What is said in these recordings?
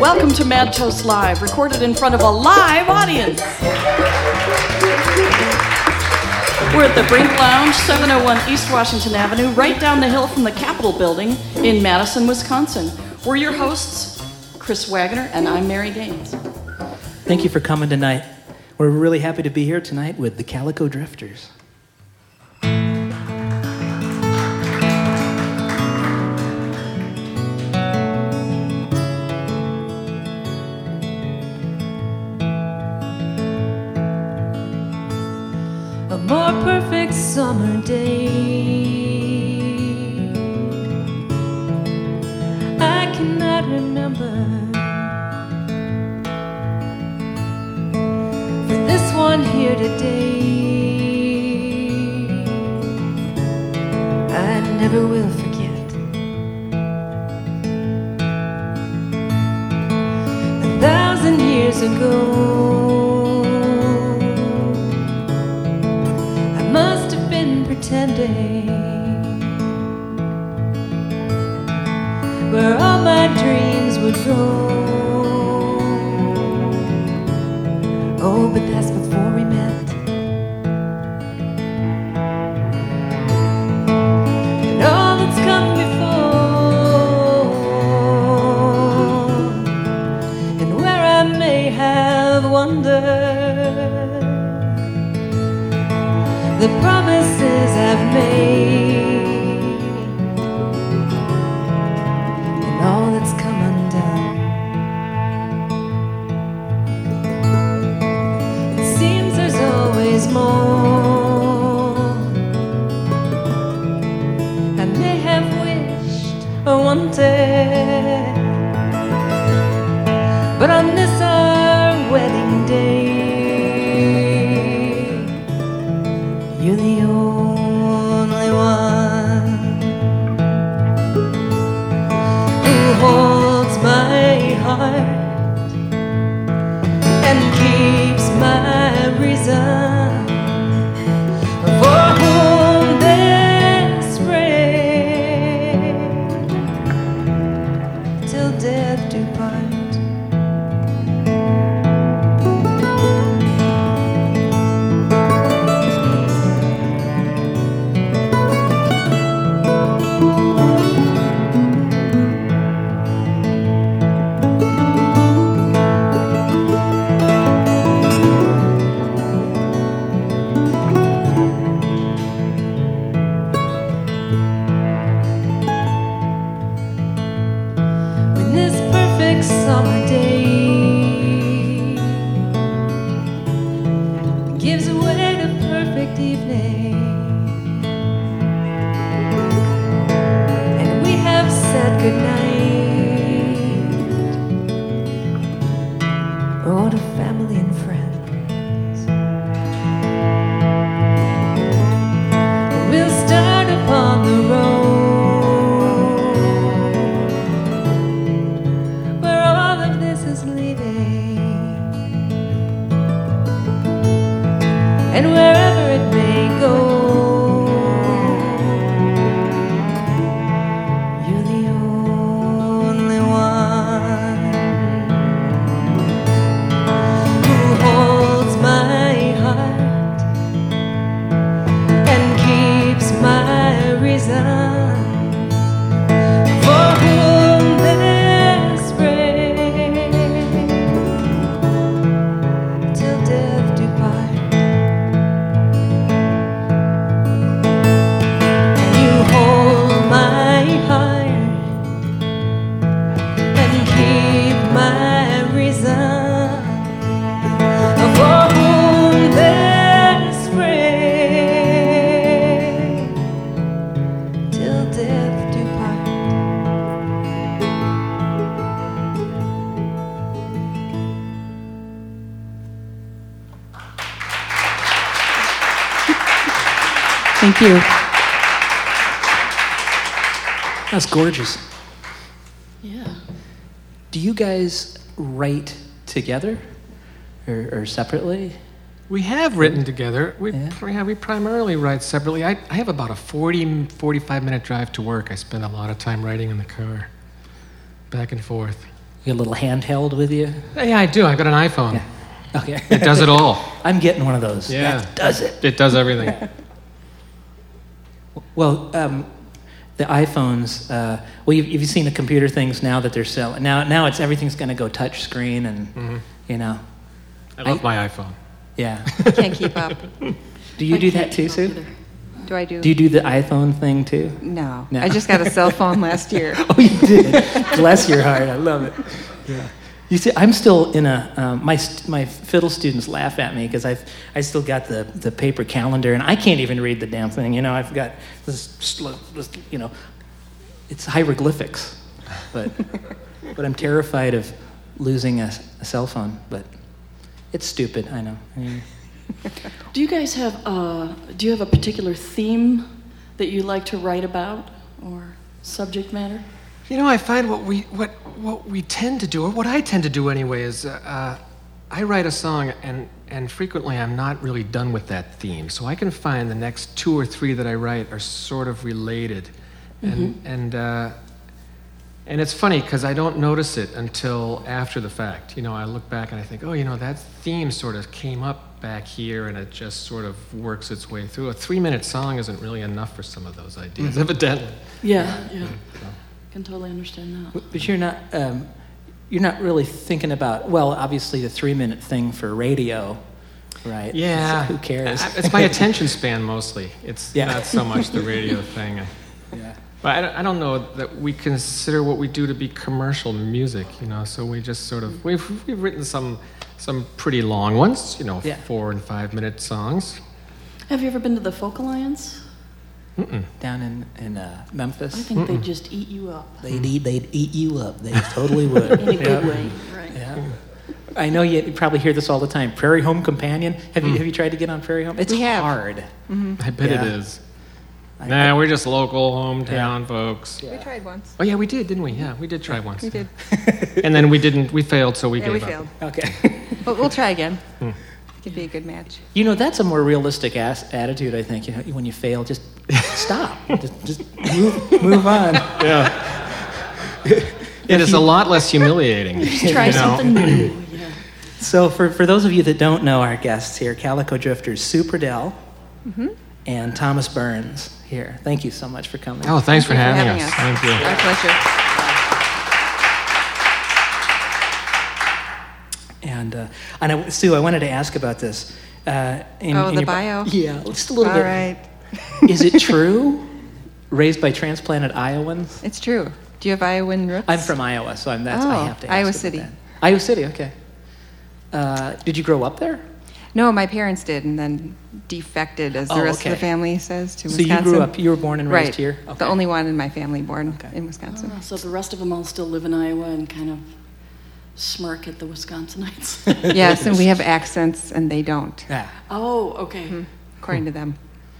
Welcome to Mad Toast Live, recorded in front of a live audience. We're at the Brink Lounge, 701 East Washington Avenue, right down the hill from the Capitol Building in Madison, Wisconsin. We're your hosts, Chris Wagner, and I'm Mary Gaines. Thank you for coming tonight. We're really happy to be here tonight with the Calico Drifters. More perfect summer day. I cannot remember for this one here today. I never will forget. A thousand years ago. Pretending where all my dreams would go. You. That's gorgeous. Yeah. Do you guys write together or, or separately? We have written together. We, Yeah. yeah. we primarily write separately. I, I have about a 40, 45 minute drive to work. I spend a lot of time writing in the car, back and forth. You got a little handheld with you? Yeah, I do. I've got an iPhone. Yeah. Okay. It does it all. I'm getting one of those. Yeah. That does it. It does everything. Well, um, the iPhones. Uh, well, you've, you've seen the computer things now that they're selling. Now, now it's everything's going to go touch screen, and you know, I love I- my iPhone. yeah. Can't keep up. Do you I do that too, keep Sue? either. Do I do? Do you do the iPhone thing too? no. No. I just got a cell phone last year. Oh, you did. Bless your heart. I love it. Yeah. You see, I'm still in a. Um, my my fiddle students laugh at me because I've I still got the the paper calendar and I can't even read the damn thing. You know, I've got this, this you know, it's hieroglyphics, but but I'm terrified of losing a, a cell phone. But it's stupid. I know. I mean, Do you guys have, uh, do you have a particular theme that you like to write about or subject matter? You know, I find what we what what we tend to do, or what I tend to do anyway, is uh, uh, I write a song, and and frequently I'm not really done with that theme. So I can find the next two or three that I write are sort of related, and and uh, and it's funny because I don't notice it until after the fact. You know, I look back and I think, oh, you know, that theme sort of came up back here, and it just sort of works its way through. A three-minute song isn't really enough for some of those ideas, evidently. Yeah, yeah. Can totally understand that. but you're not. Um, you're not really thinking about. Well, obviously the three minute thing for radio, right? Yeah. So who cares? I- It's my attention span mostly. It's Yeah. not so much the radio thing. yeah. But I don't, I don't know that we consider what we do to be commercial music, you know. So we just sort of we've we've written some some pretty long ones, you know, Yeah. four and five minute songs. Have you ever been to the Folk Alliance? Down in in uh, I Memphis. think they'd just eat you up They'd eat they'd eat you up. They totally would. in a good Yeah. way, right? Yeah. I know you, you probably hear this all the time. Prairie Home Companion. Have you mm. have you tried to get on Prairie Home? It's We have. hard. Mm-hmm. I bet Yeah. it is. I- Nah, we're just local hometown folks. We tried once. Oh yeah, we did, didn't we? Yeah, we did try once. We did. And then we didn't. We failed, so we Yeah, gave we up. failed. Okay. But we'll try again. Hmm. Could be a good match. You know that's a more realistic ass attitude. I think. You know, when you fail, just stop. just just move move on. Yeah. it is a lot less humiliating. Try you know? something new. Yeah. So for for those of you that don't know our guests here, Calico Drifters, Sue Purdell, Mm-hmm. and Thomas Burns here. Thank you so much for coming. Oh, thanks for Thank you having, us. Thank you. Our pleasure. And, I, Sue, I wanted to ask about this. Uh, in, Oh, in the your bio? Yeah, just a little All bit. right. Is it true? Raised by transplanted Iowans? It's true. Do you have Iowan roots? I'm from Iowa, so I'm, that's I Oh, have to ask Iowa about City. that. Iowa City, okay. Uh, did you grow up there? No, my parents did, and then defected, as the Oh, rest of the family says, to So Wisconsin. you grew up, you were born and raised right. here? Okay. The only one in my family born Okay. in Wisconsin. Oh, so the rest of them all still live in Iowa and kind of smirk at the Wisconsinites. yes, and we have accents, and they don't, Yeah. oh, okay. Mm-hmm. according to them.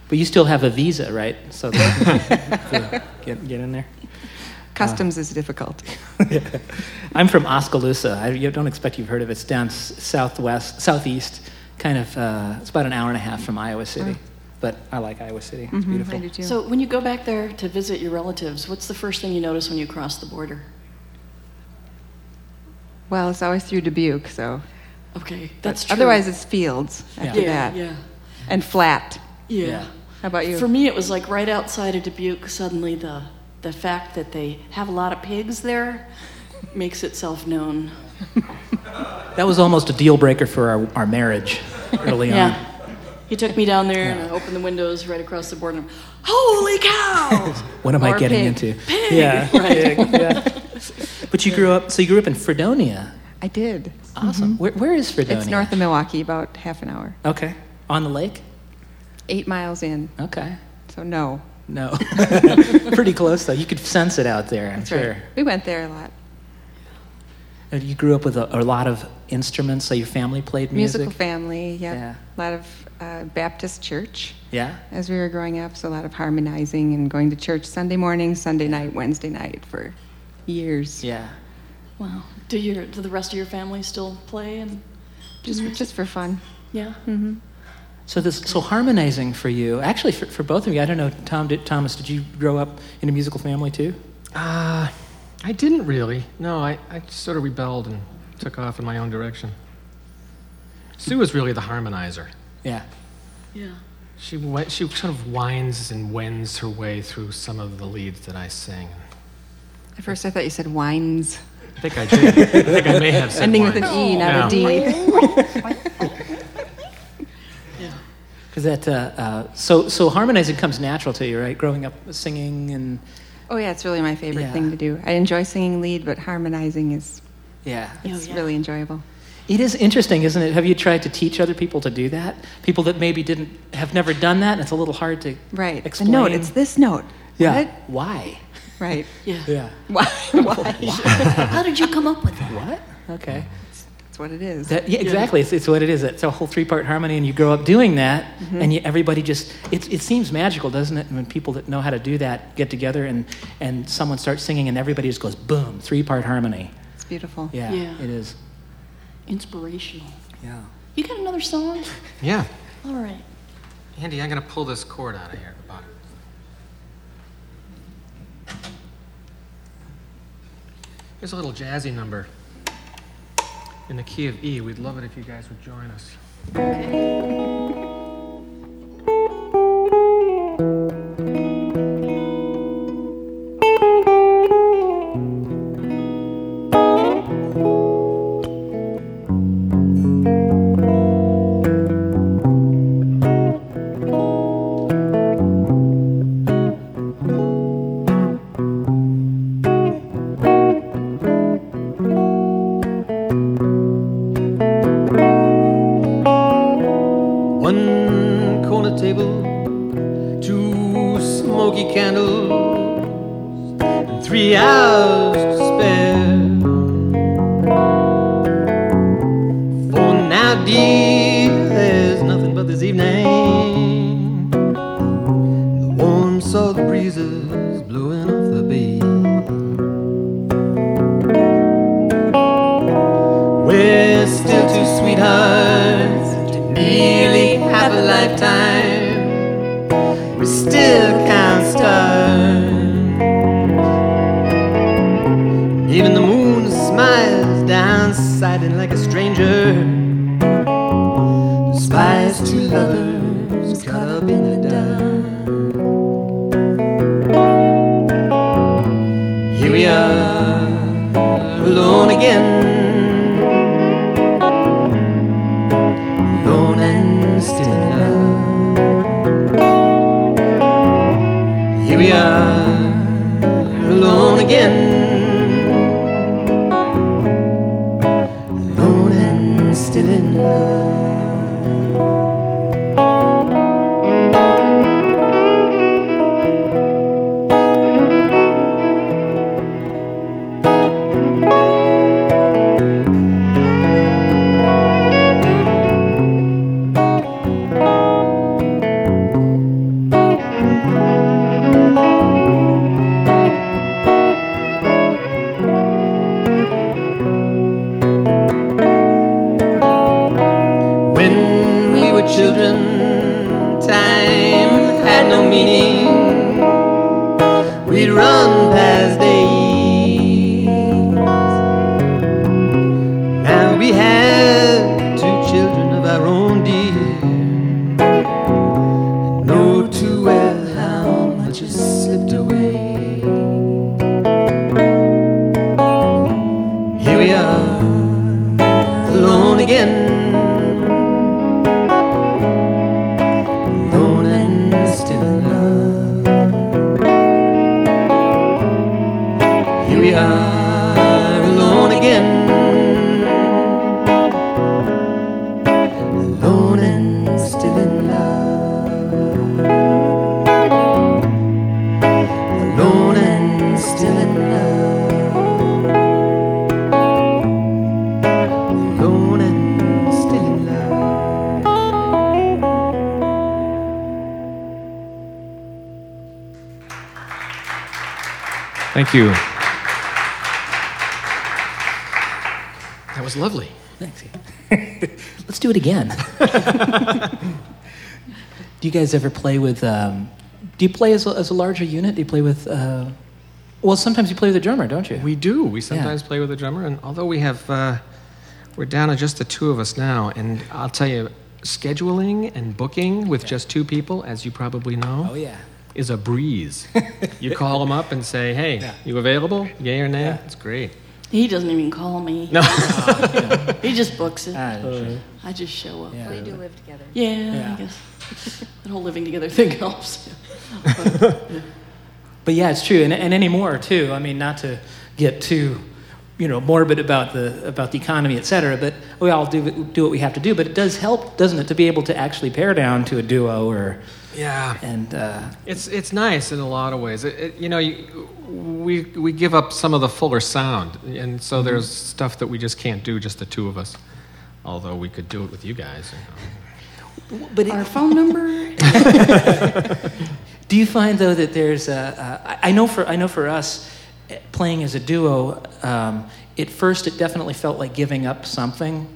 But you still have a visa, right? So that- get, get in there. Customs is difficult. I'm from Oskaloosa. I you don't expect you've heard of it. It's down s- southwest, southeast, kind of. Uh, it's about an hour and a half from Iowa City. But I like Iowa City. It's beautiful. I do. So when you go back there to visit your relatives, what's the first thing you notice when you cross the border? Well, it's always through Dubuque, so. Okay, that's but true. Otherwise, it's fields after yeah, that, yeah, and flat. yeah, Yeah. How about you? For me, it was like right outside of Dubuque. Suddenly, the the fact that they have a lot of pigs there makes itself known. That was almost a deal breaker for our, our marriage early on. Yeah. He took me down there and I opened the windows right across the border. And, Holy cow! What am I Or getting pig. into? Pig, Yeah. right. pig, yeah. But you grew up. So you grew up in Fredonia. I did. Awesome. Mm-hmm. Where, where is Fredonia? It's north of Milwaukee, about half an hour. Okay. On the lake. Eight miles in, Okay. so no. No. Pretty close though. You could sense it out there. I'm That's sure. right. We went there a lot. And You grew up with a, a lot of instruments, so your family played music. Musical family, yep. Yeah. A lot of uh, Baptist church Yeah. as we were growing up, so a lot of harmonizing and going to church Sunday morning, Sunday night, Wednesday night for years. Yeah. Wow. Do your do the rest of your family still play and Just, just for fun. Yeah. So this, so harmonizing for you, actually for, for both of you. I don't know, Tom, did, Thomas, did you grow up in a musical family too? Uh, I didn't really. No, I, I sort of rebelled and took off in my own direction. Sue was really the harmonizer. Yeah. Yeah. She went, she sort of winds and wends her way through some of the leads that I sing. At first, I thought you said wines, I think I did. I think I may have said ending with an. E, not Yeah. a D. Because that, uh, uh, so, so harmonizing comes natural to you, right? Growing up singing and, Oh yeah, it's really my favorite Yeah. thing to do. I enjoy singing lead, but harmonizing is yeah. it's yeah. really enjoyable. It is interesting, isn't it? Have you tried to teach other people to do that? People that maybe didn't, have never done that, and it's a little hard to Right. explain. The note, it's this note. Yeah. What? Why? Right. Yeah. Yeah. Why? Why? How did you come up with that? What? Okay. That's what it is. That, yeah, exactly. It's, it's what it is. It's a whole three-part harmony, and you grow up doing that, Mm-hmm. and you, everybody just, it, it seems magical, doesn't it? When people that know how to do that get together and, and someone starts singing, and everybody just goes, boom, three-part harmony. It's beautiful. Yeah, Yeah. it is. Inspirational. Yeah. You got another song? Yeah. All right. Andy, I'm going to pull this cord out of here at the bottom. Here's a little jazzy number in the key of E. We'd love it if you guys would join us. One in love. You. That was lovely. Thanks. Let's do it again. do you guys ever play with? Um, do you play as a, as a larger unit? Do you play with? Uh, well, sometimes you play with a drummer, don't you? We do. We sometimes play with a drummer, and although we have, uh, we're down to just the two of us now, and I'll tell you, scheduling and booking with just two people, as you probably know, oh yeah. Is a breeze. you call them up and say, "Hey, Yeah. you available? Yay or nay?" Yeah. It's great. He doesn't even call me. No. Oh, he just books it. Ah, sure. I just show up. Yeah. They do live together. Yeah, Yeah. I guess. that whole living together thing helps. But yeah, it's true, and, and anymore too. I mean, not to get too, you know, morbid about the about the economy, et cetera. But we all do do what we have to do. But it does help, doesn't it, to be able to actually pare down to a duo or yeah. and uh, It's it's nice in a lot of ways. It, it- you know, you, we we give up some of the fuller sound, and so Mm-hmm. there's stuff that we just can't do, just the two of us. Although we could do it with you guys. you know. but Our phone number? Do you find though that there's a, uh, I I know for I know for us playing as a duo, um, at first it definitely felt like giving up something,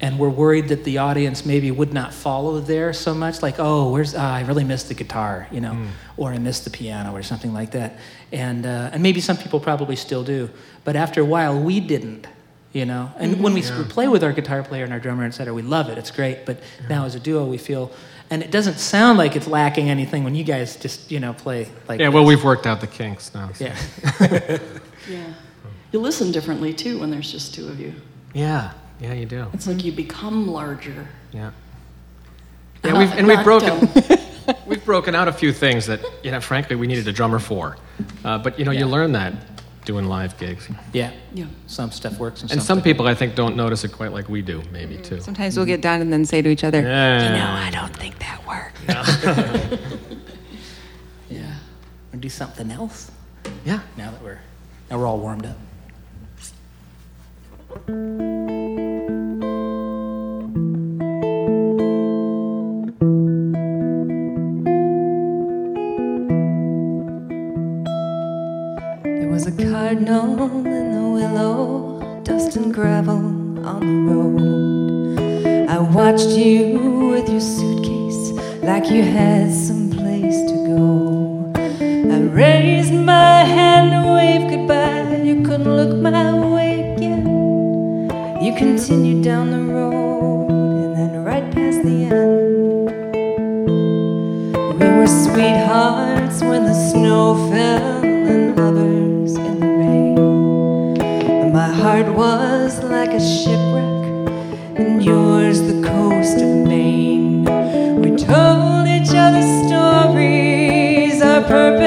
and we're worried that the audience maybe would not follow there so much. Like, oh, where's ah, I really missed the guitar, you know, or I missed the piano or something like that, and uh, and maybe some people probably still do, but after a while we didn't. You know, and when we, we play with our guitar player and our drummer, and cetera, we love it. It's great. But now as a duo, we feel, and it doesn't sound like it's lacking anything when you guys just you know play like. Yeah. Well, we've worked out the kinks now. so- Yeah. Yeah. You listen differently too when there's just two of you. Yeah. Yeah. You do. It's like you become larger. Yeah. Yeah. We've, and we've broken. We've broken out a few things that, you know, frankly, we needed a drummer for. Uh, but you know, you learn that doing live gigs. Yeah. Yeah. Some stuff works and, And some some people, I think, don't notice it quite like we do, maybe too. Sometimes we'll get done and then say to each other, Yeah. "You know, I don't think that worked." Yeah. Or do something else. Yeah. Now that we're now we're all warmed up. And gravel on the road. I watched you with your suitcase like you had some place to go. I raised my hand to wave goodbye. You couldn't look my way again. You continued down the road and then right past the end. We were sweethearts when the snow fell heart was like a shipwreck, and yours the coast of Maine. We told each other stories, our purpose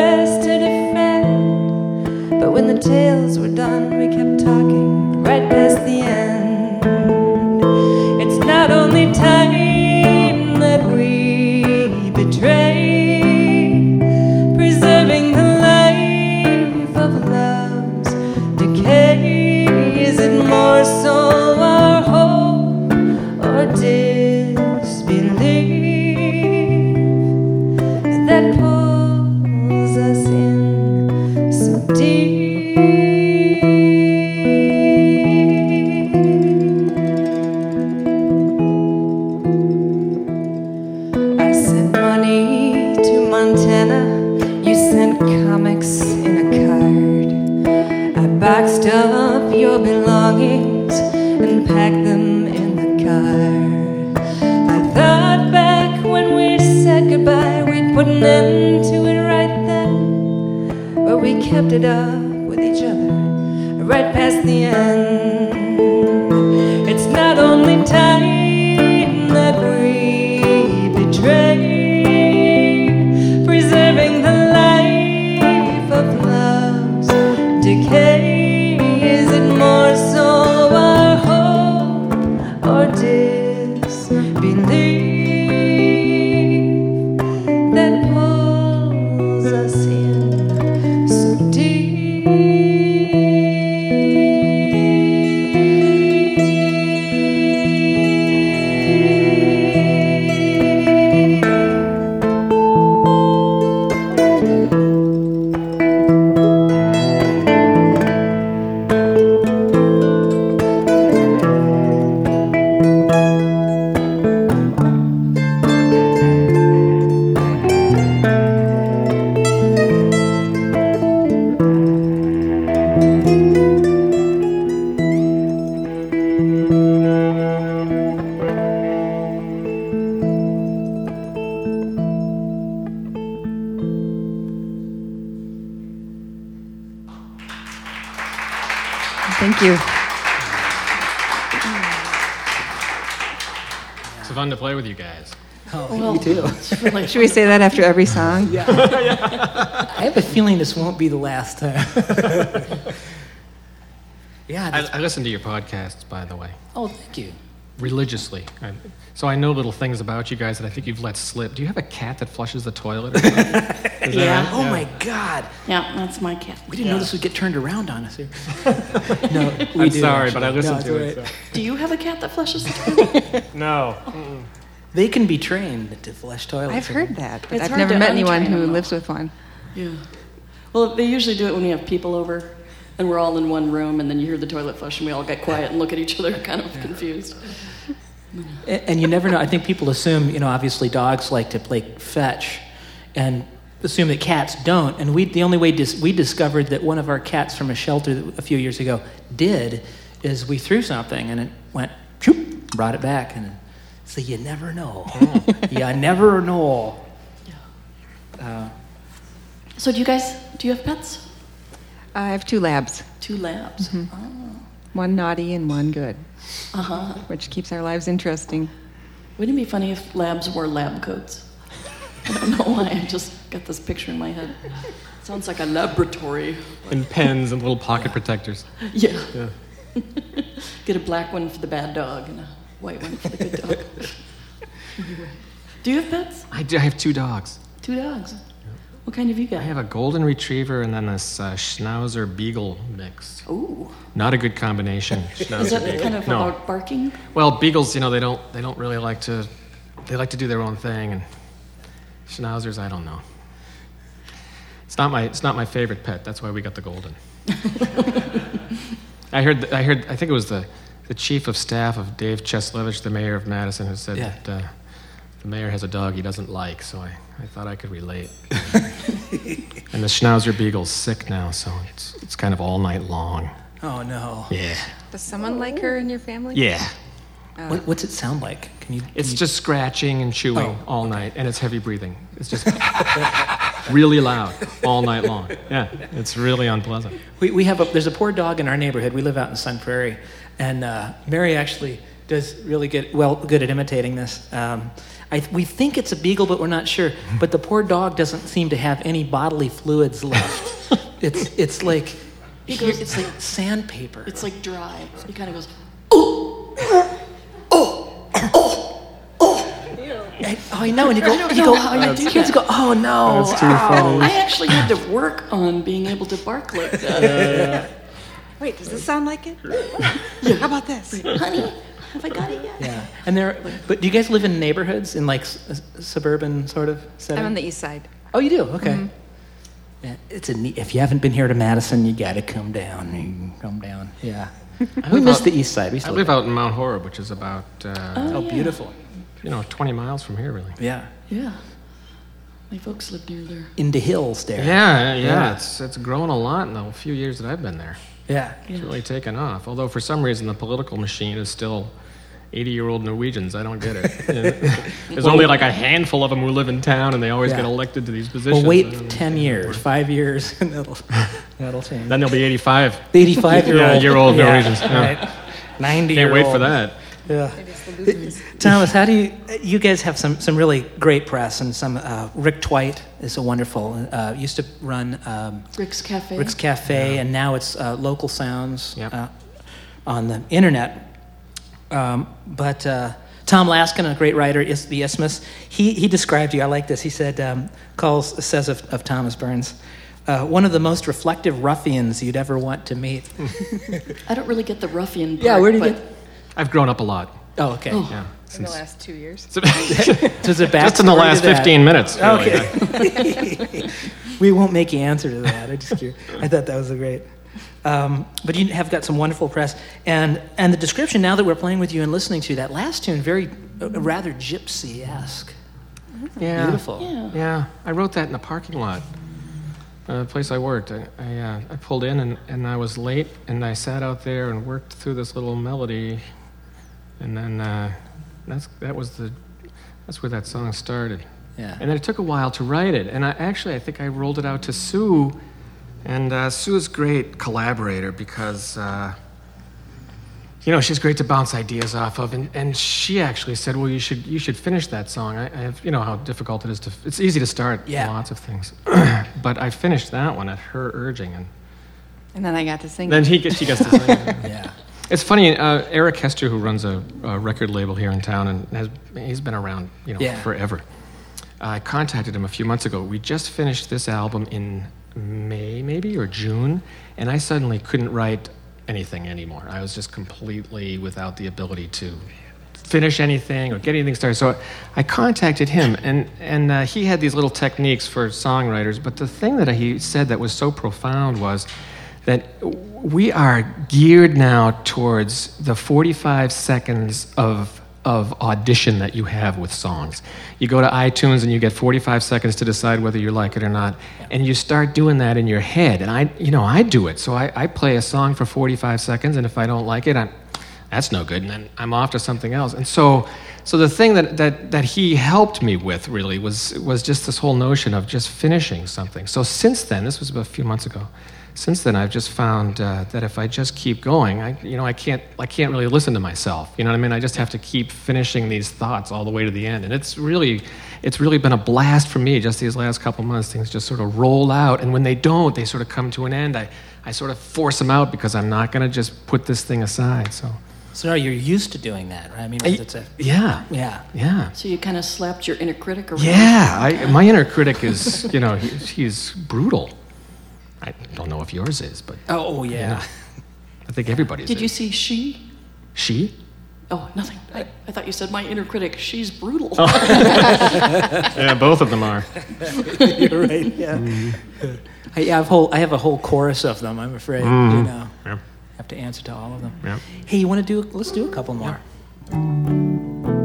up with each other right past the end. Say that after every song? Yeah. I have a feeling this won't be the last time. yeah. I, that's- I listen to your podcasts, by the way, oh, thank you. religiously. I, so I know little things about you guys that I think you've let slip. Do you have a cat that flushes the toilet? Or something? Is Yeah. right? Oh my God. yeah, that's my cat. We didn't know this would get turned around on us here. no, we I'm do. sorry, but I actually. listened No, to all it. right. so- Do you have a cat that flushes the toilet? No. They can be trained to flush toilets. I've heard that, but It's I've never met anyone who them, lives with one. yeah. Well, they usually do it when we have people over and we're all in one room and then you hear the toilet flush and we all get quiet and look at each other kind of confused. A- And you never know. I think people assume, you know, obviously dogs like to play fetch, and assume that cats don't. And we, the only way dis- we discovered that one of our cats from a shelter a few years ago did is we threw something and it went, choop, brought it back. And so you never know. you never know. Uh, So do you guys, do you have pets? I have two labs, Two labs. one naughty and one good, Uh-huh. which keeps our lives interesting. Wouldn't it be funny if labs wore lab coats? I don't know why, I just got this picture in my head. Sounds like a laboratory. And pens and little pocket protectors. Yeah. Yeah. Get a black one for the bad dog and a white one for the good dog. Do you have pets? I, do, I have two dogs. Two dogs. What kind have you got? I have a golden retriever and then this uh, Schnauzer Beagle mix. Ooh. Not a good combination. Schnauzer Is that Beagle. kind of no. about barking? Well, beagles, you know, they don't they don't really like to they like to do their own thing, and schnauzers, I don't know. It's not my it's not my favorite pet. That's why we got the golden. I heard I heard I think it was the the chief of staff of Dave Cieslewicz, the mayor of Madison, who said Yeah. that uh, the mayor has a dog he doesn't like. So I, I thought I could relate. and the Schnauzer beagle's sick now, so it's it's kind of all night long. oh, no. Yeah. Does someone like her in your family? Yeah. What, what's it sound like? Can you? can It's you- just scratching and chewing Oh. all night, and it's heavy breathing. It's just really loud all night long. Yeah, it's really unpleasant. We, we have a, there's a poor dog in our neighborhood. We live out in Sun Prairie, and uh, Mary actually does really good, well, good at imitating this. Um, I, we think it's a beagle, but we're not sure. But the poor dog doesn't seem to have any bodily fluids left. it's, it's like, He goes- it's like sandpaper. It's like dry. He kind of goes, oh, oh, oh, oh. And- oh, I know. And you go, you go, how you do kids that. go, oh no. That's too funny. I actually had to work on being able to bark like that. Wait, does this sound like it? How about this? Honey, have I got it yet? Yeah. And there, but do you guys live in neighborhoods in like s- suburban sort of setting? I'm on the east side. Oh, you do? Okay. Yeah, it's a neat, if you haven't been here to Madison, you got to come down. You come down. Yeah. we miss out- the east side. We I live out in Mount Horeb, which is about uh, Oh, beautiful. you know 20 miles from here, really. Yeah. Yeah. My folks live near there. In the hills there. Yeah, yeah, Yeah. It's it's grown a lot in the few years that I've been there. Yeah. It's really taken off. Although for some reason the political machine is still 80-year-old Norwegians. I don't get it. There's only like a handful of them who live in town, and they always Yeah. get elected to these positions. Well, wait 10 understand. years, five years, and that'll, that'll change. Then they'll be 85. The 85 year old. Yeah, year-old Norwegians, yeah. Right. 90 Can't year wait old. for that. Yeah. Thomas, how do you, you guys have some, some really great press and some, uh, Rick Tvedt is a wonderful, uh, used to run, um, Rick's Cafe. Rick's Cafe, and now it's uh, Local Sounds Yep. uh, on the internet. Um, but uh, Tom Laskin, a great writer, is the Isthmus. He he described you. I like this. He said, um, calls says of, of Thomas Burns, uh, one of the most reflective ruffians you'd ever want to meet. I don't really get the ruffian part. Yeah, where do you but get- I've grown up a lot. oh, okay. Yeah. In the last two years. Does it back Just in the last 15 minutes. Really. Okay. we won't make you answer to that. I just. I thought that was a great. Um, but you have got some wonderful press, and and the description now that we're playing with you and listening to that last tune, very uh, rather gypsy-esque. Yeah. Beautiful. Yeah. Yeah, I wrote that in a parking lot, uh, the place I worked. I, I, uh, I pulled in and, and I was late, and I sat out there and worked through this little melody, and then uh, that's that was the that's where that song started. Yeah. And then it took a while to write it, and I actually I think I rolled it out to Sue, and uh, Sue's a great collaborator because uh, you know, she's great to bounce ideas off of. And, and she actually said, well, you should, you should finish that song. I, I have, you know how difficult it is to, it's easy to start Yeah. lots of things. but I finished that one at her urging. And And then I got to sing. then he gets, she gets to sing. it. Yeah. It's funny, uh, Eric Hester, who runs a, a record label here in town, and has, he's been around, you know, Yeah. forever. I contacted him a few months ago. We just finished this album in May, maybe, or June, and I suddenly couldn't write anything anymore. I was just completely without the ability to finish anything or get anything started. So I contacted him, and, and uh, he had these little techniques for songwriters. But the thing that he said that was so profound was that we are geared now towards the 45 seconds of, of audition that you have with songs. You go to iTunes and you get 45 seconds to decide whether you like it or not, and you start doing that in your head. And I, you know, I do it. So I, I play a song for 45 seconds, and if I don't like it, I'm, that's no good, and then I'm off to something else. And so, so the thing that, that, that he helped me with really was, was just this whole notion of just finishing something. So since then, this was about a few months ago, since then I've just found uh, that if I just keep going, I, you know, I can't, I can't really listen to myself. You know what I mean? I just have to keep finishing these thoughts all the way to the end. And it's really, it's really been a blast for me just these last couple months. Things just sort of roll out, and when they don't, they sort of come to an end. I, I sort of force them out because I'm not going to just put this thing aside. So. So you're used to doing that, right? I mean, it's a, yeah. yeah. Yeah. So you kind of slapped your inner critic around. Yeah. I, my inner critic is, you know, he, he's brutal. I don't know if yours is, but Oh, oh yeah. I think everybody's. Did you see she? She? Oh, nothing. I, I thought you said my inner critic. She's brutal. Oh. Yeah, both of them are. You're right. Yeah. Mm. I, I have whole. I have a whole chorus of them. I'm afraid. You mm. know, Yeah. have to answer to all of them. Yeah. Hey, you want to do? Let's do a couple more. I've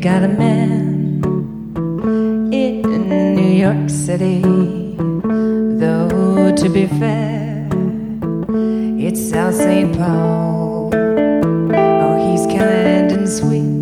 got a man in New York City. Though, to be fair, it's South St. Paul. Oh, he's kind and sweet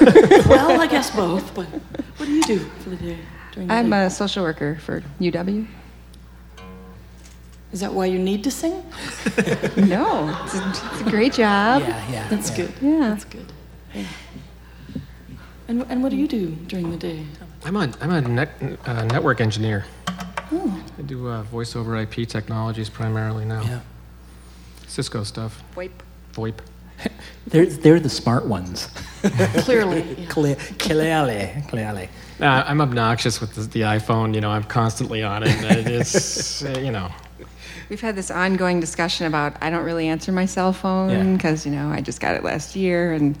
well, I guess both, but what do you do for the day? During the I'm day? a social worker for UW. Is that why you need to sing? No, it's a, it's a great job. Yeah, yeah. That's yeah. good. Yeah. That's good. Yeah. And, and what do you do during the day? I'm a, I'm a net, uh, network engineer. Oh, I do uh, voice over IP technologies primarily now. Yeah. Cisco stuff, Wipe. VoIP. They're, they're the smart ones. clearly. yeah. Cle- Clearly, clearly. Uh, I'm obnoxious with the, the iPhone. You know, I'm constantly on it. and It's, uh, you know, We've had this ongoing discussion about I don't really answer my cell phone because you know I just got it last year, and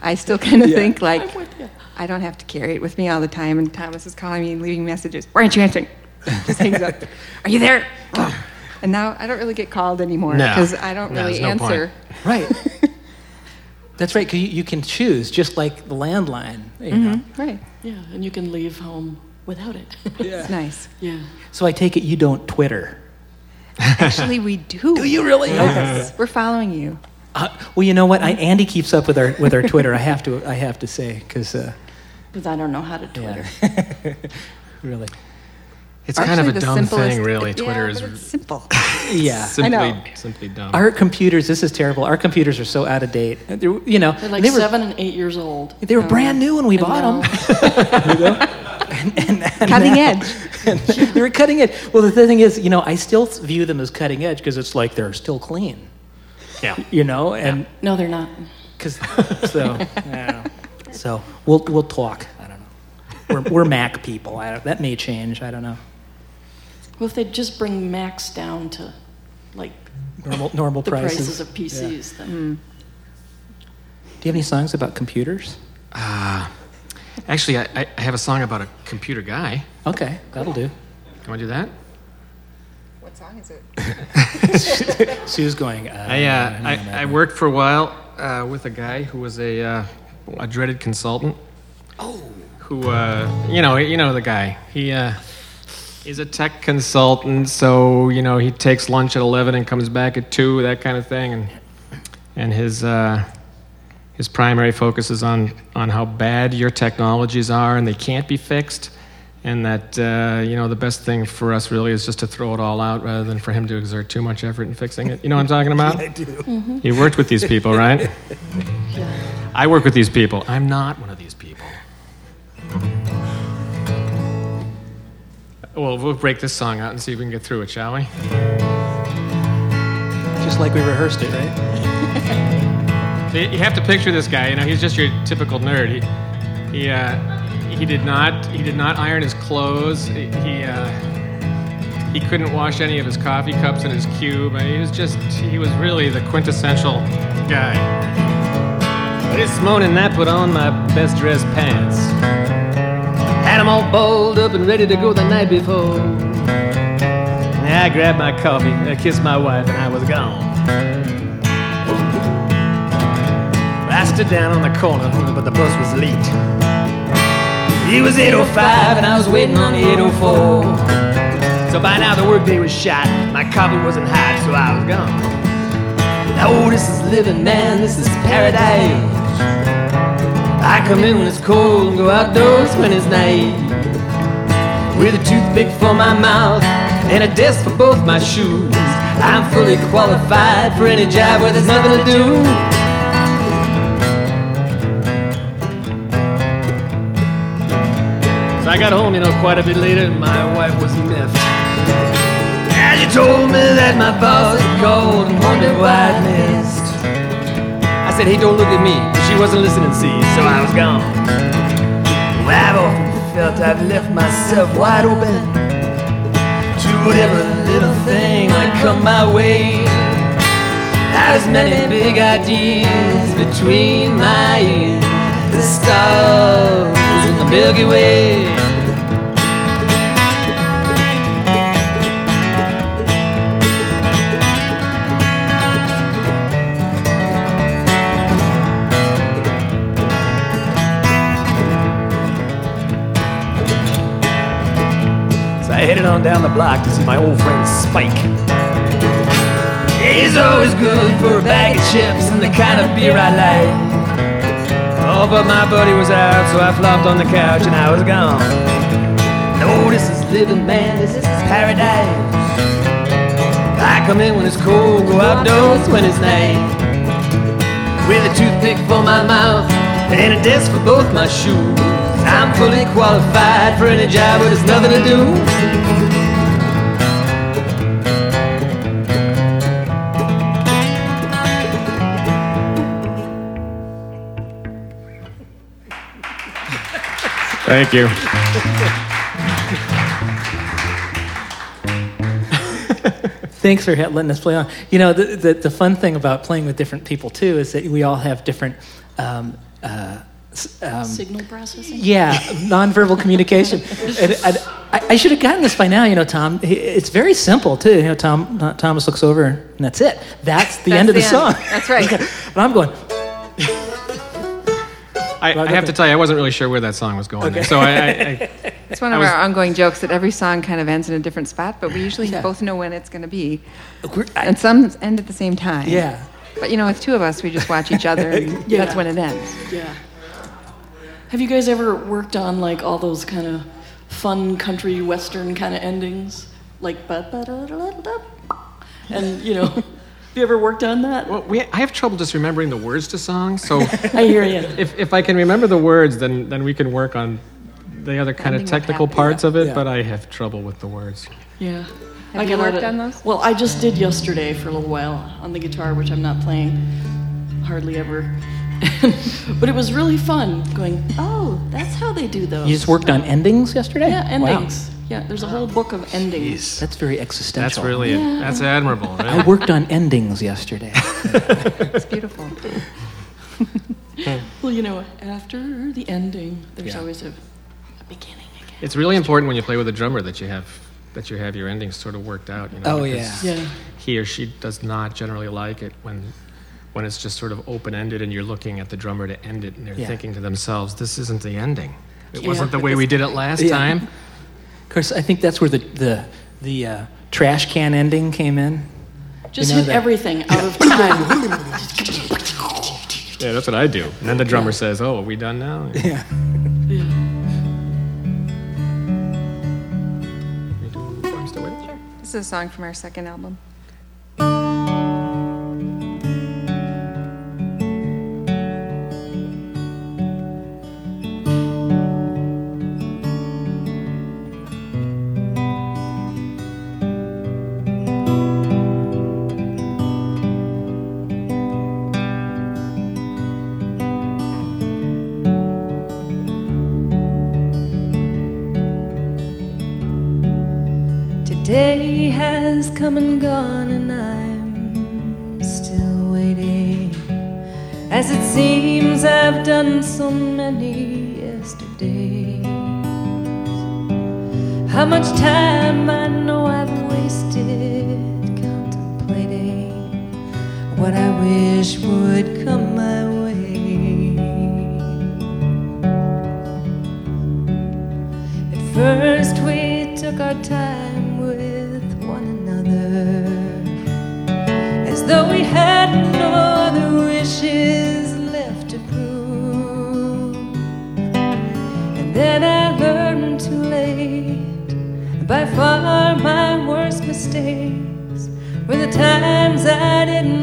I still kind of think like I'm with you. I don't have to carry it with me all the time. And Thomas is calling me and leaving messages. Why aren't you answering? Just hangs up. Are you there? And now I don't really get called anymore No. because I don't No, really there's no point. answer. Right. That's right, because you, you can choose, just like the landline. You know? Right. Yeah, and you can leave home without it. yeah. It's nice. yeah. So I take it you don't Twitter. Actually, we do. Do you really? Yes. We're following you. Uh, well, you know what? I, Andy keeps up with our with our Twitter. I have to I have to say because uh, Because I don't know how to Twitter. yeah. really, it's kind of a dumb thing, really. yeah, Twitter is it's simple. yeah. simply, know. simply dumb. Our computers. This is terrible. Our computers are so out of date. Uh, they're, you know, They're like they were seven and eight years old. they were brand new when we And bought now- them. and, and, and Cutting now- edge. they were cutting edge. Well, the thing is, you know, I still view them as cutting edge because it's like they're still clean. yeah. You know, and No, they're not. because so I so we'll we'll talk. I don't know. We're, we're Mac people. I don't, that may change. I don't know. Well, if they'd just bring Macs down to like Normal normal the prices. prices of PCs, then Mm. Do you have any songs about computers? Uh, actually, I, I I have a song about a computer guy. Okay, that'll do. Can I do that? What song is it? she was going. Uh, I, uh, no, I, no, I no. worked for a while uh, with a guy who was a, uh, a dreaded consultant. Oh. Who, uh, you know, you know the guy. He, uh, he's a tech consultant, so you know he takes lunch at eleven and comes back at two, that kind of thing, and and his uh, his primary focus is on on how bad your technologies are and they can't be fixed. And that uh, you know the best thing for us really is just to throw it all out rather than for him to exert too much effort in fixing it. You know what I'm talking about? I do. You worked with these people, right? yeah. I work with these people. I'm not one of these people. Well, we'll break this song out and see if we can get through it, shall we? Just like we rehearsed it, right? You have to picture this guy. You know, he's just your typical nerd. He, he, uh, he did not, he did not iron his clothes. He, he, uh, he couldn't wash any of his coffee cups in his cube. I mean, he was just, he was really the quintessential guy. This morning I put on my best dressed pants. Had 'em all balled up and ready to go the night before. I grabbed my coffee, uh, I kissed my wife, and I was gone. I stood down on the corner, but the bus was late. It was 8.05 and I was waiting on the 8.04. So by now the workday was shot, my coffee wasn't hot, so I was gone. Oh, this is living, man, this is paradise. I come in when it's cold and go outdoors when it's night. With a toothpick for my mouth and a desk for both my shoes. I'm fully qualified for any job where there's nothing to do. So I got home, you know, quite a bit later, and my wife was miffed. And she told me that my boss had called and wondered why I missed. I said, hey, don't look at me. She wasn't listening, see, so I was gone. I've often felt I've left myself wide open to whatever little thing might come my way. There's many big ideas between my ears. The stars in the Milky Way. On down the block to see my old friend Spike. He's always good for a bag of chips and the kind of beer I like. Oh, but my buddy was out, so I flopped on the couch and I was gone. No, this is living, man, this is paradise. I come in when it's cold, go outdoors when it's night. With a toothpick for my mouth and a desk for both my shoes. I'm fully qualified for any job, but there's nothing to do. Thank you. Thanks for letting us play on. You know, the, the, the fun thing about playing with different people too is that we all have different. Um, uh, um, Signal processing? yeah, nonverbal communication. and, and I, I should have gotten this by now. You know, Tom. It's very simple too. You know, Tom. Thomas looks over and that's it. That's the That's end of the, the song. That's right. but I'm going. I, I have to tell you, I wasn't really sure where that song was going. there. So I, I, I, It's one I of was- our ongoing jokes that every song kind of ends in a different spot, but we usually Yeah. both know when it's going to be. And some end at the same time. yeah. But you know, with two of us, we just watch each other, and Yeah. that's when it ends. Yeah. Have you guys ever worked on like all those kind of fun country western kind of endings? Like ba ba da da da da. And you know, have you ever worked on that? well, we, I have trouble just remembering the words to songs. So I hear you. if, if I can remember the words, then, then we can work on the other kind of Ending up technical happy. parts of it, Yeah. but I have trouble with the words. Yeah. Have you got worked on those? Well, I just did yesterday for a little while on the guitar, which I'm not playing hardly ever. but it was really fun going, oh, that's how they do those. You just worked on endings yesterday. Yeah, Wow. Endings. Yeah, there's a whole book of endings. That's very existential. That's really, that's admirable. I worked on endings yesterday. It's beautiful. Well, you know, after the ending, there's Yeah. always a, a beginning again. It's really important when you play with a drummer that you have that you have your endings sort of worked out. You know, Oh, because Yeah. He or she does not generally like it when when it's just sort of open ended and you're looking at the drummer to end it and they're Yeah. thinking to themselves, "This isn't the ending. It Yeah. wasn't the way we did it last Yeah. time." Of course, I think that's where the the the uh, trash can ending came in. Just You know hit that- everything out of time. Yeah, that's what I do. And then the drummer says, "Oh, are we done now?" Yeah. yeah. I'm still waiting. This is a song from our second album. Has come and gone, and I'm still waiting. As it seems, I've done so many yesterdays. How much time I know I've wasted contemplating what I wish would come my way. At first, we took our time times I didn't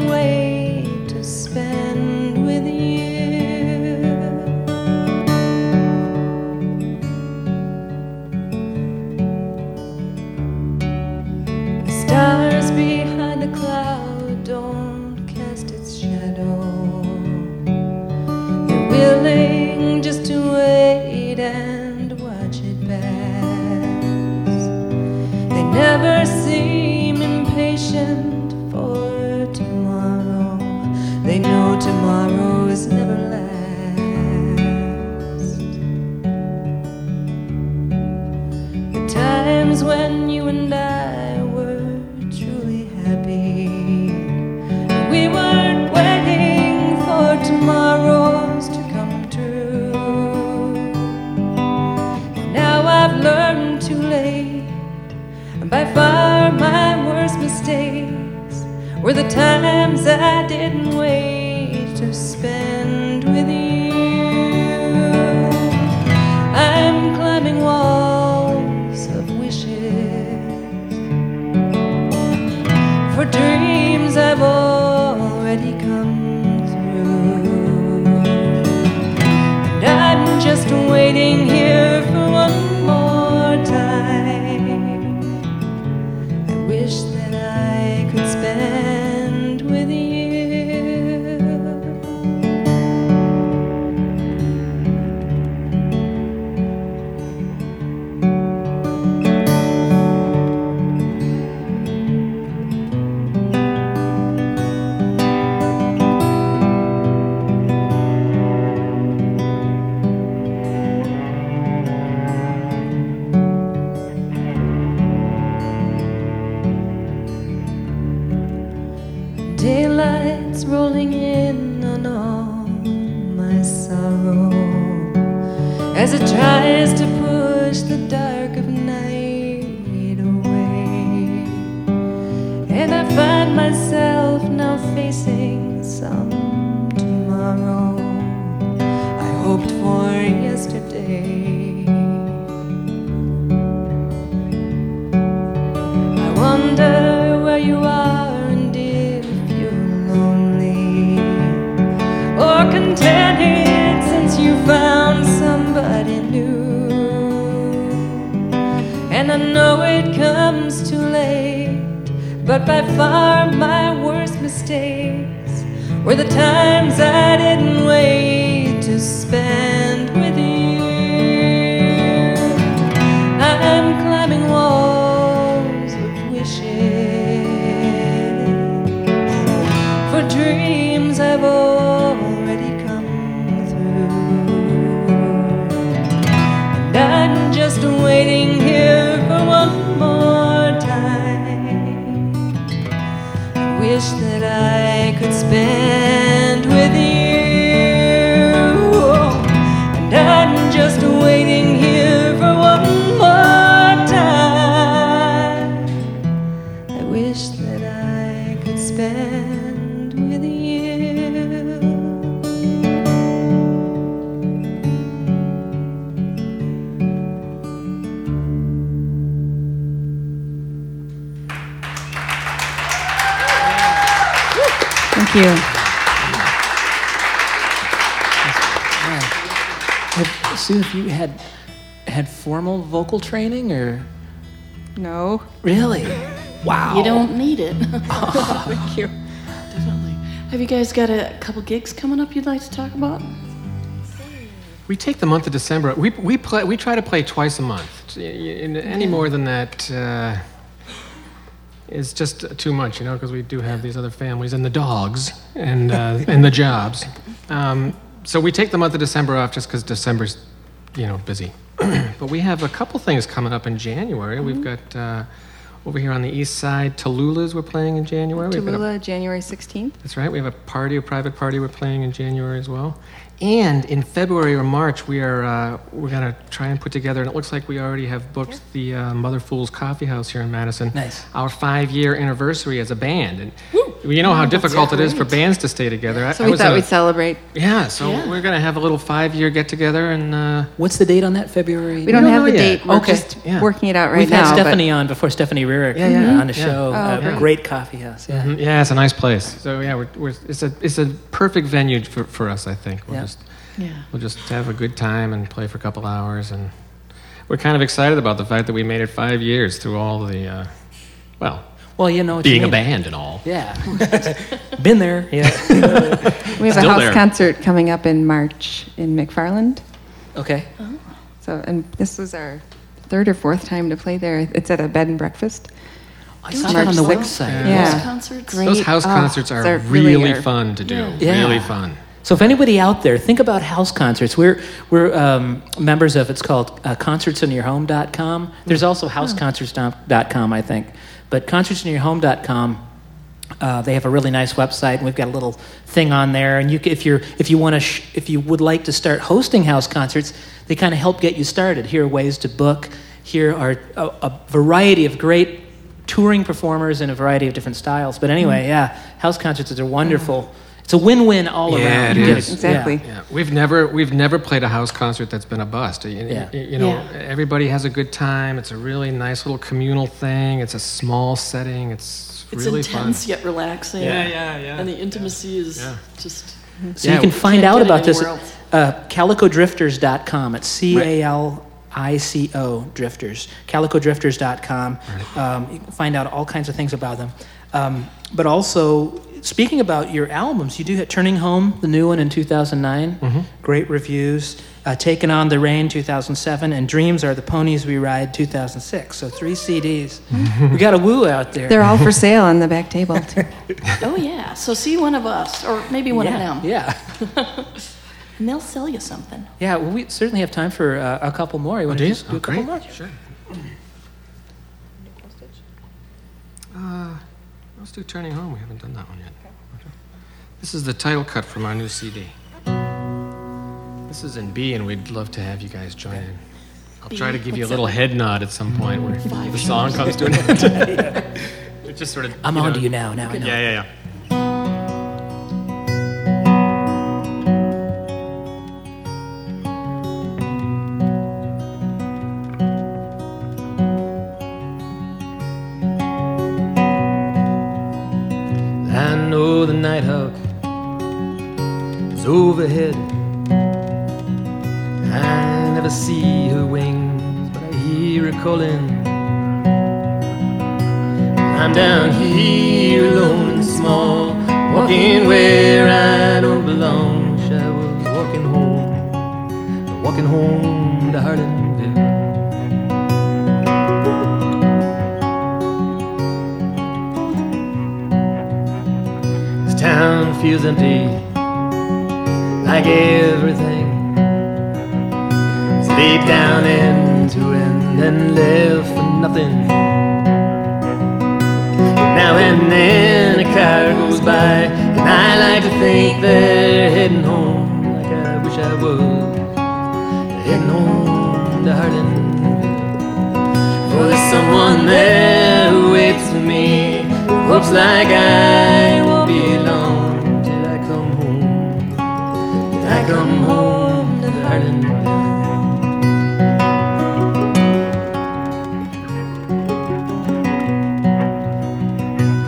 I've learned too late. By far my worst mistakes were the times I didn't wait to spend by far my worst mistakes were the times I vocal training or No. really? Wow. You don't need it. Thank you. Definitely. Have you guys got a couple gigs coming up you'd like to talk about? We take the month of December. We, we, play, we try to play twice a month. Y- y- and Any more than that uh, is just too much, you know, because we do have these other families and the dogs and, uh, and the jobs. Um, so we take the month of December off just because December's, you know, busy. but we have a couple things coming up in January. We've got uh, over here on the east side, Tallulah's we're playing in January. We've a- Tallulah, January 16th. that's right. We have a party, a private party we're playing in January as well. And in February or March, we are uh, we're gonna try and put together, and it looks like we already have booked the uh, Mother Fool's Coffee House here in Madison. Nice. Our five-year anniversary as a band, and you know how difficult it is for bands to stay together. So I we was thought a- we'd celebrate. yeah, so Yeah. we're gonna have a little five-year get-together, and uh, What's the date on that? February. We don't don't have know the yet. date. We're Okay. just Yeah. working it out right now. We've now. had but- Stephanie on before. Stephanie Rurick Yeah, yeah. on the Yeah. show. Oh, uh, great. Great coffee house. Yeah. mhm, yeah, it's a nice place. So yeah, we're, we're, it's a it's a perfect venue for, for us. I think we'll Yeah. just Yeah. We'll just have a good time and play for a couple hours. And we're kind of excited about the fact that we made it five years through all the, uh, well, Well, you know what you being a band and all. Yeah. Been there. Yeah. we have a house there. concert coming up in March in McFarland. okay. So, and this was our third or fourth time to play there. It's at a bed and breakfast. I saw that on the website. Yeah. Those concerts? Great. Those house Oh, concerts are they're really, really are- fun to do. Yeah. Really fun. So if anybody out there, think about house concerts. We're we're um, members of it's called uh, concertsinyourhome.com. There's also houseconcerts.com, I think. But concertsinyourhome.com uh, they have a really nice website, and we've got a little thing on there. And you, if you're, if you want to, sh- if you would like to start hosting house concerts, they kind of help get you started. Here are ways to book. here are a, a variety of great touring performers in a variety of different styles. But anyway, Mm. yeah, house concerts are wonderful. It's a win-win all Yeah, around. it You get is. yeah. Exactly. Yeah, we've never we've never played a house concert that's been a bust. You, Yeah. you- you know, Yeah. everybody has a good time. It's a really nice little communal thing. It's a small setting. It's, It's really intense fun. yet relaxing. Yeah, yeah, yeah. And the intimacy is Yeah. just. So Yeah, you can find out about this anywhere at uh, calicodrifters.com. It's C A L I C O drifters. Calicodrifters.com. Um, you can find out all kinds of things about them. Um, but also, speaking about your albums, you do have Turning Home, the new one in 2009. Mm-hmm. Great reviews. Uh, Taken on the Rain 2007, and Dreams Are the Ponies We Ride 2006. So three CDs. we got a woo out there. They're all for sale on the back table. too. Oh, yeah. So see one of us, or maybe one yeah, of them. Yeah. And they'll sell you something. Yeah, well, we certainly have time for uh, a couple more. You want do to you? just do Oh, a couple more? Sure. Uh, let's do Turning Home. We haven't done that one yet. This is the title cut from our new CD. This is in B, and we'd love to have you guys join in. I'll try to give you a little that? head nod at some point when the song comes to an end. It just sort of. I'm you on to you now. Now I know. Yeah, yeah, yeah. To For there's someone there who waits for me, hopes like I won't be alone till I come home, till I come home to Hardin.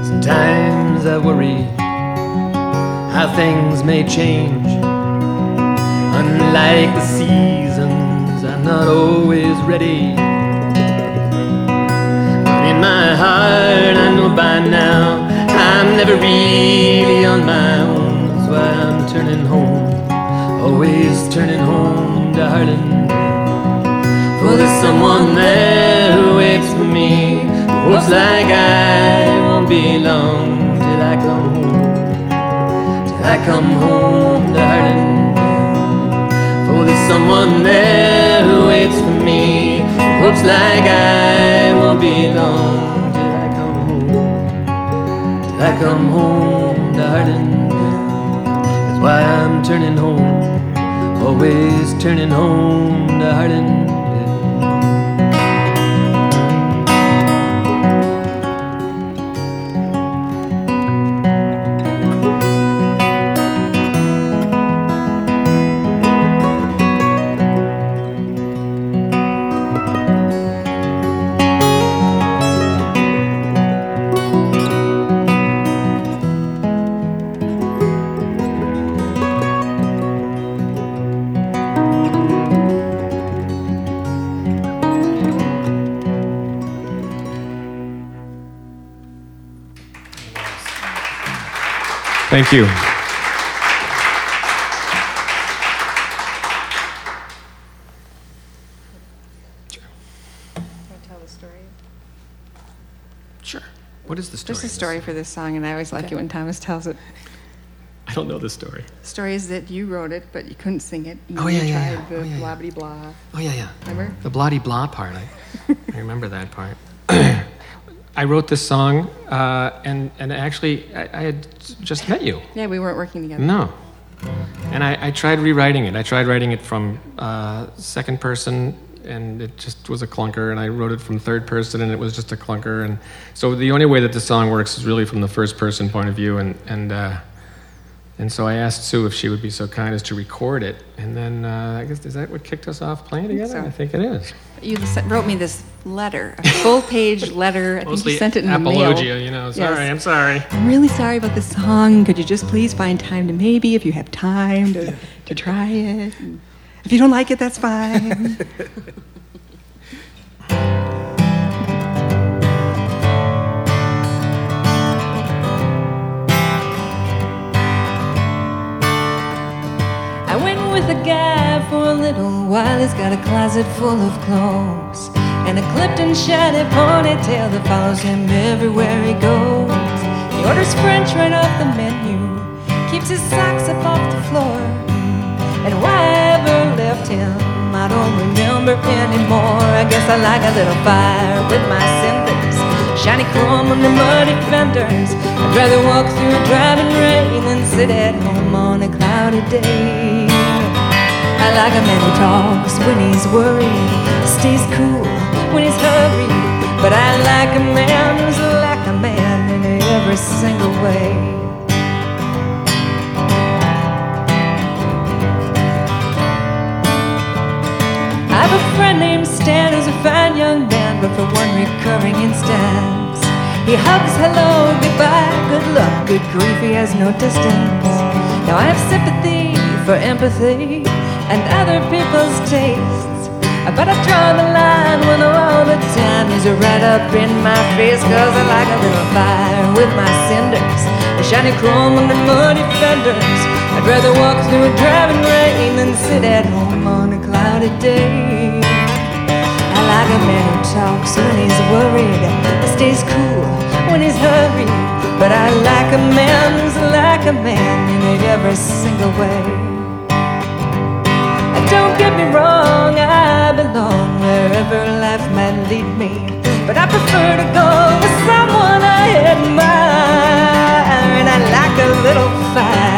Sometimes I worry how things may change. Unlike the I'm not always ready. But in my heart, I know by now I'm never really on my own. That's why I'm turning home, always turning home, darling. For there's someone there who waits for me. who Hopes like I won't be long till I come home. Till I come home, darling. For there's someone there waits for me. Hopes like I won't be long till I come home. Till I come home, darling. That's why I'm turning home. Always turning home, darling. Thank you. Can I tell the story? Sure. What is the story? There's a story for this song, and I always like it when Thomas tells it. I don't know the story. The story is that you wrote it, but you couldn't sing it. and Oh, you yeah, yeah, tried yeah. the Oh, yeah, yeah. blah blah blah. Oh yeah, yeah. Remember? The bloody blah part. I, I remember that part. I wrote this song, uh, and and actually, I, I had just met you. Yeah, we weren't working together. No. And I, I tried rewriting it. I tried writing it from uh, second person and it just was a clunker. And I wrote it from third person, and it was just a clunker. And so the only way that the song works is really from the first person point of view. And and uh, and so I asked Sue if she would be so kind as to record it. And then uh, I guess is that what kicked us off playing together? so. I think it is. You wrote me this letter, a full page letter. I think you sent it in the mail. apologia, you know. Sorry, Yes. I'm sorry. I'm really sorry about this song. Could you just please find time to maybe, if you have time, to, to try it? If you don't like it, that's fine. with a guy for a little while. He's got a closet full of clothes and a clipped and shiny ponytail that follows him everywhere he goes. He orders French right off the menu, keeps his socks up off the floor. And why I ever left him, I don't remember anymore. I guess I like a little fire with my cinders, shiny chrome on the muddy fenders. I'd rather walk through a driving rain than sit at home on a cloudy day. I like a man who talks when he's worried, stays cool when he's hurried. But I like a man who's like a man in every single way. I have a friend named Stan who's a fine young man, but for one recurring instance, he hugs hello, goodbye, good luck, good grief, he has no distance. Now I have sympathy for empathy and other people's tastes. But I draw the line when all the time is right up in my face. Cause I like a little fire with my cinders, a shiny chrome on the muddy fenders. I'd rather walk through a driving rain than sit at home on a cloudy day. I like a man who talks when he's worried, stays cool when he's hurried. But I like a man who's like a man in every single way. Don't get me wrong, I belong wherever life might lead me. But I prefer to go with someone I admire, and I like a little fire.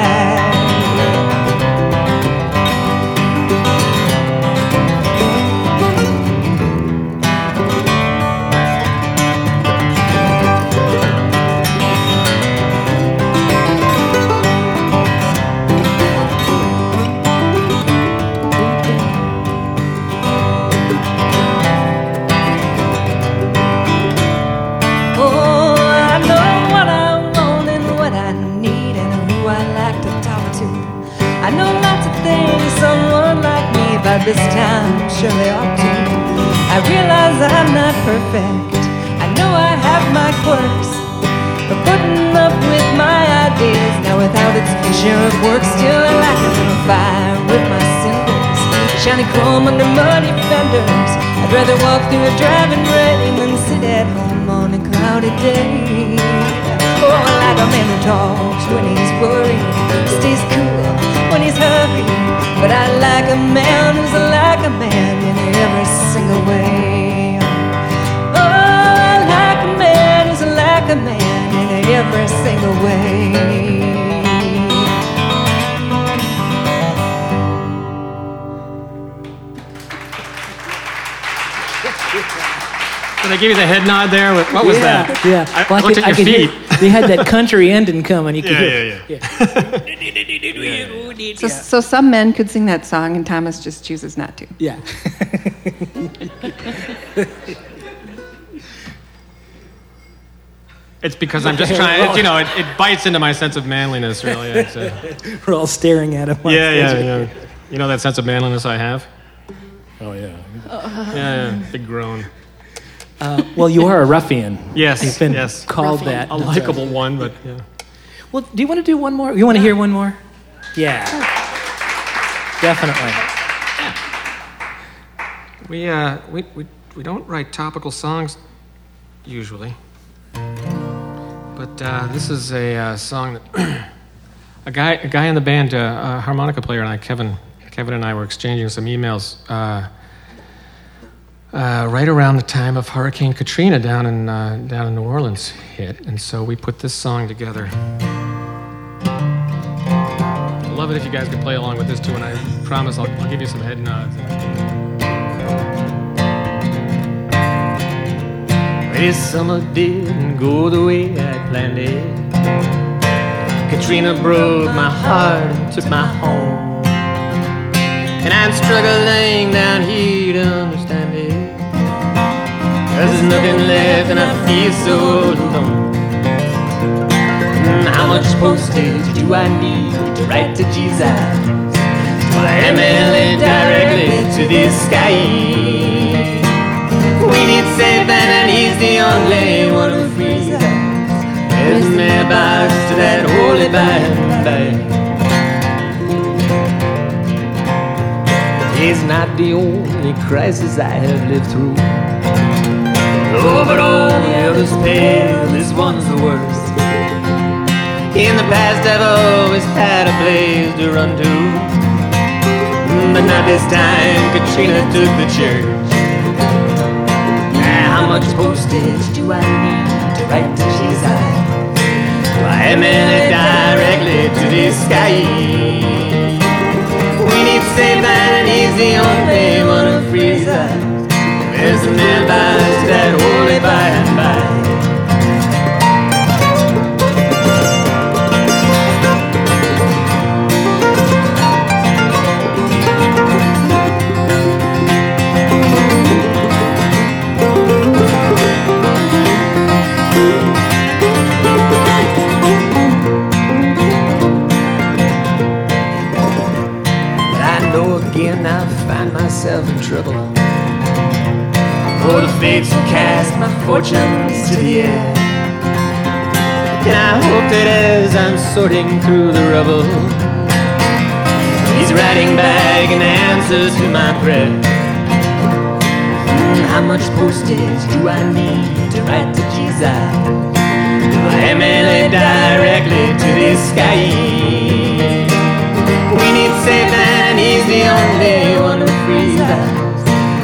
This time surely ought to. I realize I'm not perfect. I know I have my quirks. But putting up with my ideas now without its sheriff work still I like a little fire with my cinders. Shiny chrome under muddy fenders. I'd rather walk through a driving rain than sit at home on a cloudy day. Oh, like a man talks when he's worried, stays But I like a man who's like a man in every single way. Oh, I like a man who's like a man in every single way. Did I give you the head nod there? What what was yeah, that? Yeah. I, Well, I looked could- at your could hear- feet. They had that country ending coming. You could Yeah, hear. yeah, so, so some men could sing that song, and Thomas just chooses not to. Yeah. It's because I'm just trying. It, you know, it, it bites into my sense of manliness, really. It's, uh, We're all staring at him. on yeah, yeah, yeah. You know that sense of manliness I have? Oh, yeah. Yeah, yeah. Big groan. Uh, well, you are a ruffian. Yes, You've been yes. called that. A likable one, but yeah. Well, do you want to do one more? You want to hear one more? Yeah. Definitely. We, uh, we, we, we don't write topical songs usually. But uh, this is a uh, song that a guy, a guy in the band, uh, a harmonica player, and I, Kevin, Kevin and I were exchanging some emails uh, right around the time of Hurricane Katrina down in uh, down in New Orleans hit, and so we put this song together. I'd love it if you guys could play along with this too, and I promise I'll, I'll give you some head nods. This summer didn't go the way I planned it. Katrina broke my heart and took my home. And I'm struggling down here to understand. Cause there's nothing left and I feel so alone. How much postage do I need to write to Jesus? Do I mail it directly to the sky? We need safe and he's the only one who frees us. There's mailbox to that holy by. He's not the only crisis I have lived through. Oh, but all the others pale, this one's the worst. In the past, I've always had a place to run to. But not this time, Katrina took the church. Now, how much postage do I need to write to Jesus? Do I mail it directly to the sky? We need safe and he's the only one who frees us. There's a mailbox to that holy by and by. I know again I'll find myself in trouble. For the fates will cast my fortunes to the air. And I hope that as I'm sorting through the rubble, he's writing back an answer to my prayer. Hmm, How much postage do I need to write to Jesus? I mail directly to the sky? We need safe and he's the only one who frees us.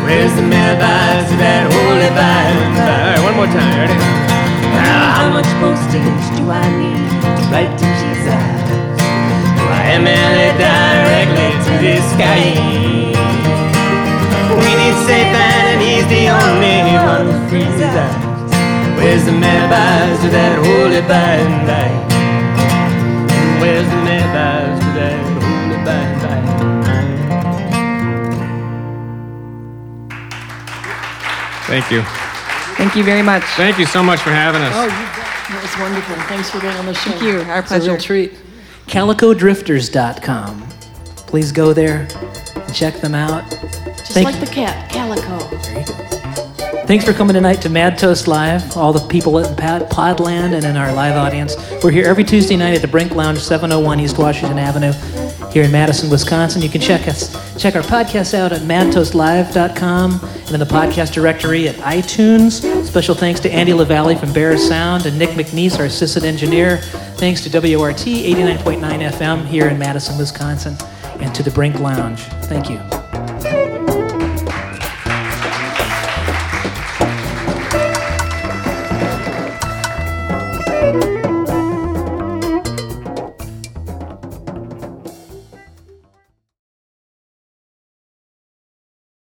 Where's the mailbox to that holy by? All right, one more time, ready? Now, how much postage do I need to write to Jesus? Do I mail it directly to the sky? We need safe and he's the only one who frees us. Where's the mailbox to that holy and? Where's the mailbox Thank you. Thank you very much. Thank you so much for having us. Oh, you bet. That was wonderful. Thanks for being on the show. Thank you. Our It's a real pleasure. treat. CalicoDrifters.com. Please go there and check them out. Just Thank- like the cat, Calico. Thanks for coming tonight to Mad Toast Live, all the people at Pod- Podland and in our live audience. We're here every Tuesday night at the Brink Lounge, 701 East Washington Avenue, here in Madison, Wisconsin. You can check us, check our podcast out at madtoastlive.com and in the podcast directory at iTunes. Special thanks to Andy LaValle from Bear Sound and Nick McNeese, our assistant engineer. Thanks to WORT 89.9 FM here in Madison, Wisconsin, and to the Brink Lounge. Thank you.